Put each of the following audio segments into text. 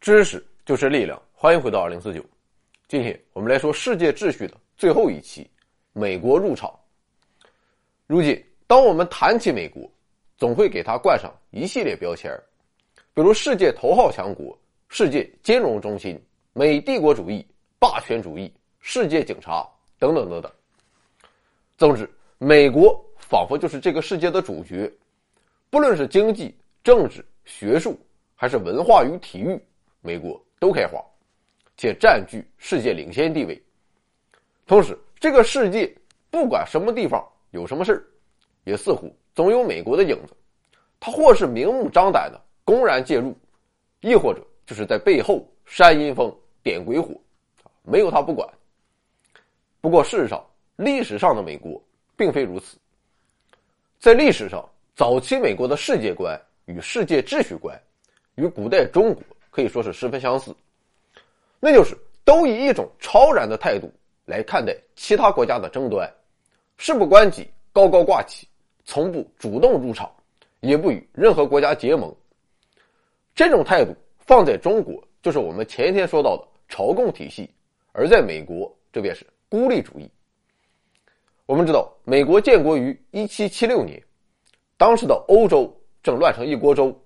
知识就是力量，欢迎回到二零四九。今天我们来说世界秩序的最后一期——美国入场。如今，当我们谈起美国，总会给它冠上一系列标签比如世界头号强国、世界金融中心、美帝国主义、霸权主义、世界警察等等等等。总之，美国仿佛就是这个世界的主角，不论是经济、政治、学术，还是文化与体育。美国都开花，且占据世界领先地位。同时，这个世界不管什么地方有什么事也似乎总有美国的影子。他或是明目张胆的公然介入，亦或者就是在背后煽阴风、点鬼火，没有他不管。不过，事实上，历史上的美国并非如此。在历史上，早期美国的世界观与世界秩序观，与古代中国。可以说是十分相似，那就是都以一种超然的态度来看待其他国家的争端，事不关己，高高挂起，从不主动入场，也不与任何国家结盟。这种态度放在中国，就是我们前一天说到的朝贡体系；而在美国，这便是孤立主义。我们知道，美国建国于一七七六年，当时的欧洲正乱成一锅粥，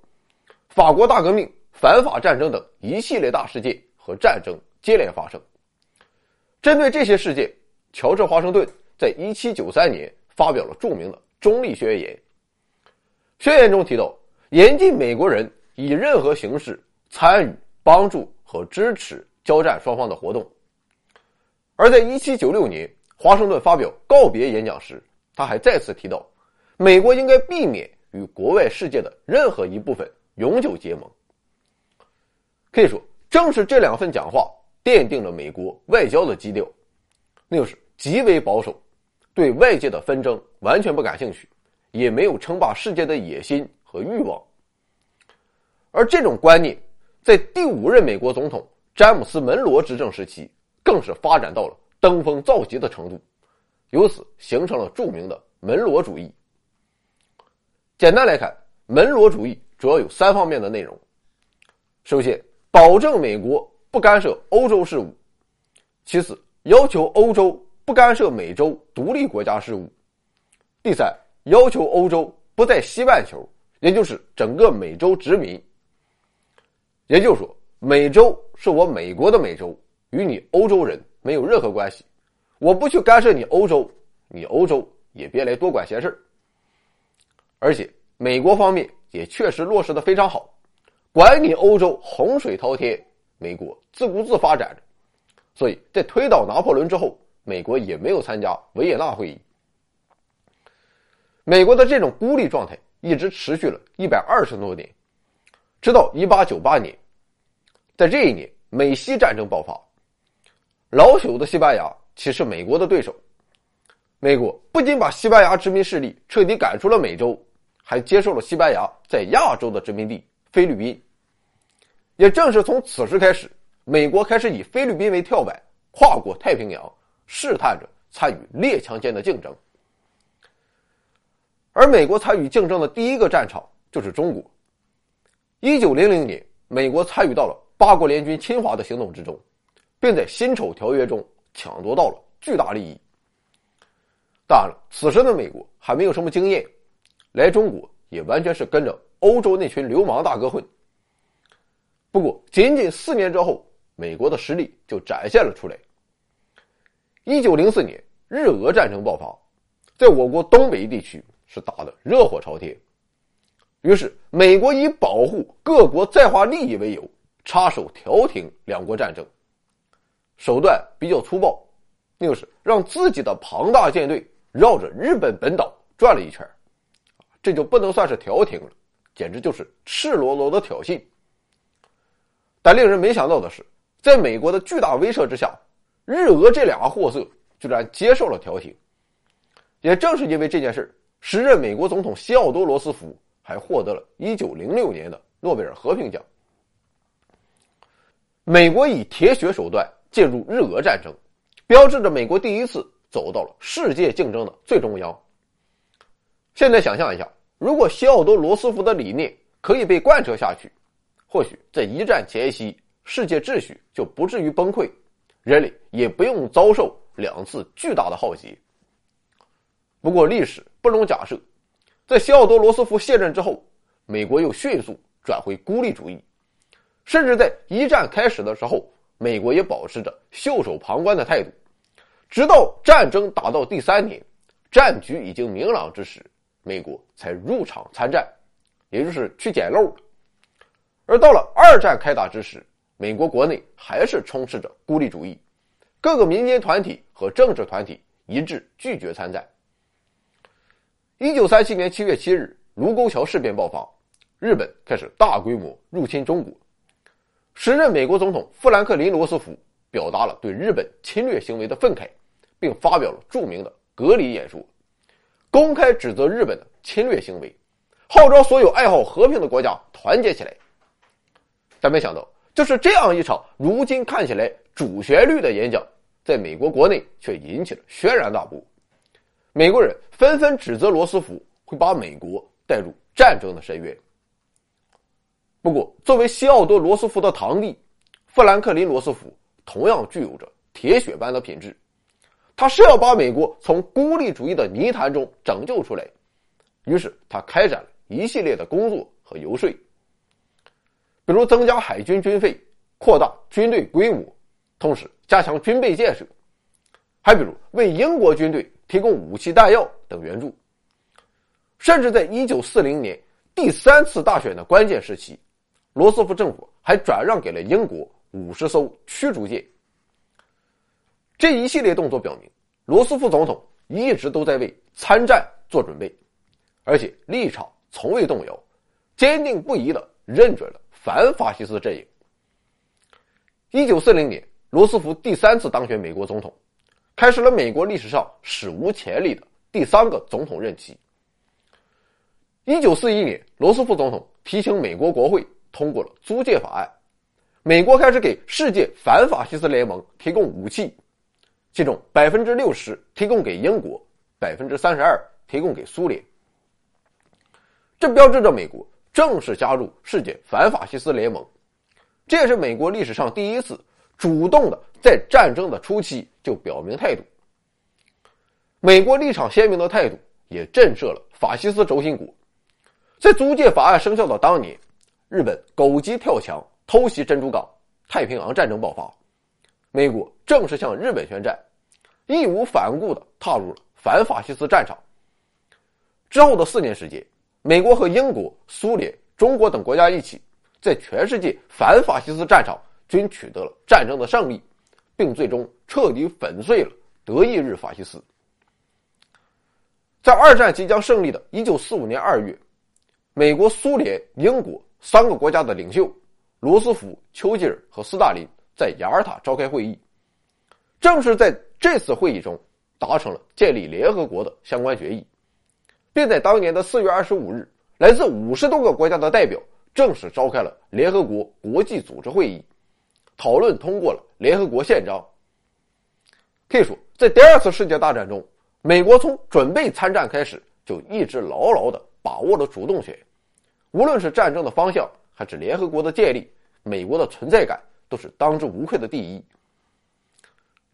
法国大革命。反法战争等一系列大事件和战争接连发生。针对这些事件，乔治·华盛顿在1793年发表了著名的中立宣言。宣言中提到，严禁美国人以任何形式参与、帮助和支持交战双方的活动。而在1796年，华盛顿发表告别演讲时，他还再次提到，美国应该避免与国外世界的任何一部分永久结盟。可以说，正是这两份讲话奠定了美国外交的基调，那就是极为保守，对外界的纷争完全不感兴趣，也没有称霸世界的野心和欲望。而这种观念，在第五任美国总统詹姆斯·门罗执政时期，更是发展到了登峰造极的程度，由此形成了著名的门罗主义。简单来看，门罗主义主要有三方面的内容，首先。保证美国不干涉欧洲事务，其次要求欧洲不干涉美洲独立国家事务，第三要求欧洲不在西半球，也就是整个美洲殖民。也就是说，美洲是我美国的美洲，与你欧洲人没有任何关系。我不去干涉你欧洲，你欧洲也别来多管闲事。而且，美国方面也确实落实的非常好。管你欧洲洪水滔天，美国自顾自发展着。所以在推倒拿破仑之后，美国也没有参加维也纳会议。美国的这种孤立状态一直持续了一百二十多年，直到一八九八年，在这一年，美西战争爆发，老朽的西班牙岂是美国的对手？美国不仅把西班牙殖民势力彻底赶出了美洲，还接受了西班牙在亚洲的殖民地菲律宾。也正是从此时开始，美国开始以菲律宾为跳板，跨过太平洋，试探着参与列强间的竞争。而美国参与竞争的第一个战场就是中国。一九零零年，美国参与到了八国联军侵华的行动之中，并在辛丑条约中抢夺到了巨大利益。当然了，此时的美国还没有什么经验，来中国也完全是跟着欧洲那群流氓大哥混。不过，仅仅四年之后，美国的实力就展现了出来。一九零四年，日俄战争爆发，在我国东北地区是打得热火朝天。于是，美国以保护各国在华利益为由，插手调停两国战争，手段比较粗暴，就是让自己的庞大舰队绕着日本本岛转了一圈，这就不能算是调停了，简直就是赤裸裸的挑衅。但令人没想到的是，在美国的巨大威慑之下，日俄这两个货色居然接受了调停。也正是因为这件事，时任美国总统西奥多·罗斯福还获得了1906年的诺贝尔和平奖。美国以铁血手段介入日俄战争，标志着美国第一次走到了世界竞争的最中央。现在想象一下，如果西奥多·罗斯福的理念可以被贯彻下去。或许在一战前夕，世界秩序就不至于崩溃，人类也不用遭受两次巨大的浩劫。不过，历史不容假设，在西奥多·罗斯福卸任之后，美国又迅速转回孤立主义，甚至在一战开始的时候，美国也保持着袖手旁观的态度，直到战争打到第三年，战局已经明朗之时，美国才入场参战，也就是去捡漏。而到了二战开打之时，美国国内还是充斥着孤立主义，各个民间团体和政治团体一致拒绝参战。一九三七年七月七日，卢沟桥事变爆发，日本开始大规模入侵中国。时任美国总统富兰克林·罗斯福表达了对日本侵略行为的愤慨，并发表了著名的隔离演说，公开指责日本的侵略行为，号召所有爱好和平的国家团结起来。但没想到，就是这样一场如今看起来主旋律的演讲，在美国国内却引起了轩然大波。美国人纷纷指责罗斯福会把美国带入战争的深渊。不过，作为西奥多·罗斯福的堂弟，富兰克林·罗斯福同样具有着铁血般的品质。他是要把美国从孤立主义的泥潭中拯救出来，于是他开展了一系列的工作和游说，比如增加海军军费、扩大军队规模，同时加强军备建设，还比如为英国军队。提供武器弹药等援助，甚至在1940年第三次大选的关键时期，罗斯福政府还转让给了英国50艘驱逐舰。这一系列动作表明，罗斯福总统一直都在为参战做准备，而且立场从未动摇，坚定不移的认准了反法西斯阵营。1940年，罗斯福第三次当选美国总统。开始了美国历史上史无前例的第三个总统任期。一九四一年，罗斯福总统提请美国国会通过了租借法案，美国开始给世界反法西斯联盟提供武器，其中百分之六十提供给英国，百分之三十二提供给苏联。这标志着美国正式加入世界反法西斯联盟，这也是美国历史上第一次主动的。在战争的初期就表明态度，美国立场鲜明的态度也震慑了法西斯轴心国。在租借法案生效的当年，日本狗急跳墙偷袭珍珠港，太平洋战争爆发，美国正式向日本宣战，义无反顾地踏入了反法西斯战场。之后的四年时间，美国和英国、苏联、中国等国家一起，在全世界反法西斯战场均取得了战争的胜利。并最终彻底粉碎了德意日法西斯。在二战即将胜利的1945年2月，美国、苏联、英国三个国家的领袖罗斯福、丘吉尔和斯大林在雅尔塔召开会议。正是在这次会议中，达成了建立联合国的相关决议，并在当年的4月25日，来自五十多个国家的代表正式召开了联合国国际组织会议。讨论通过了联合国宪章。可以说，在第二次世界大战中，美国从准备参战开始就一直牢牢的把握了主动权。无论是战争的方向，还是联合国的建立，美国的存在感都是当之无愧的第一。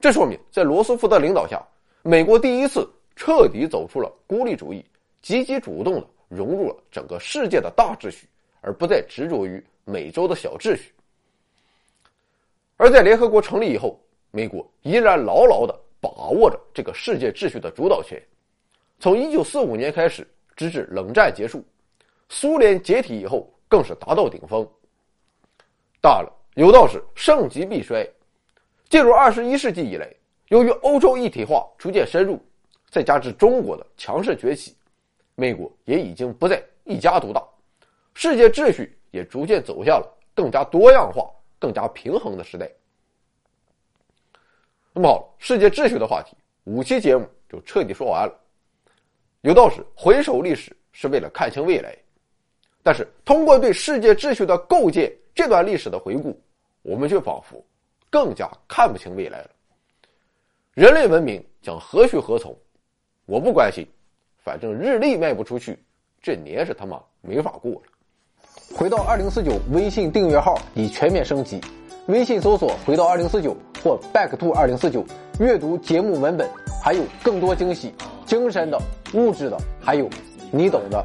这说明，在罗斯福的领导下，美国第一次彻底走出了孤立主义，积极主动的融入了整个世界的大秩序，而不再执着于美洲的小秩序。而在联合国成立以后，美国依然牢牢的把握着这个世界秩序的主导权。从1945年开始，直至冷战结束，苏联解体以后，更是达到顶峰。当然了，有道是盛极必衰。进入21世纪以来，由于欧洲一体化逐渐深入，再加之中国的强势崛起，美国也已经不再一家独大，世界秩序也逐渐走向了更加多样化。更加平衡的时代。那么好，世界秩序的话题，五期节目就彻底说完了。有道是回首历史是为了看清未来，但是通过对世界秩序的构建这段历史的回顾，我们却仿佛更加看不清未来了。人类文明将何去何从？我不关心，反正日历卖不出去，这年是他妈没法过了。回到二零四九微信订阅号已全面升级，微信搜索“回到二零四九”或 “back to 二零四九”，阅读节目文本，还有更多惊喜，精神的、物质的，还有你懂的。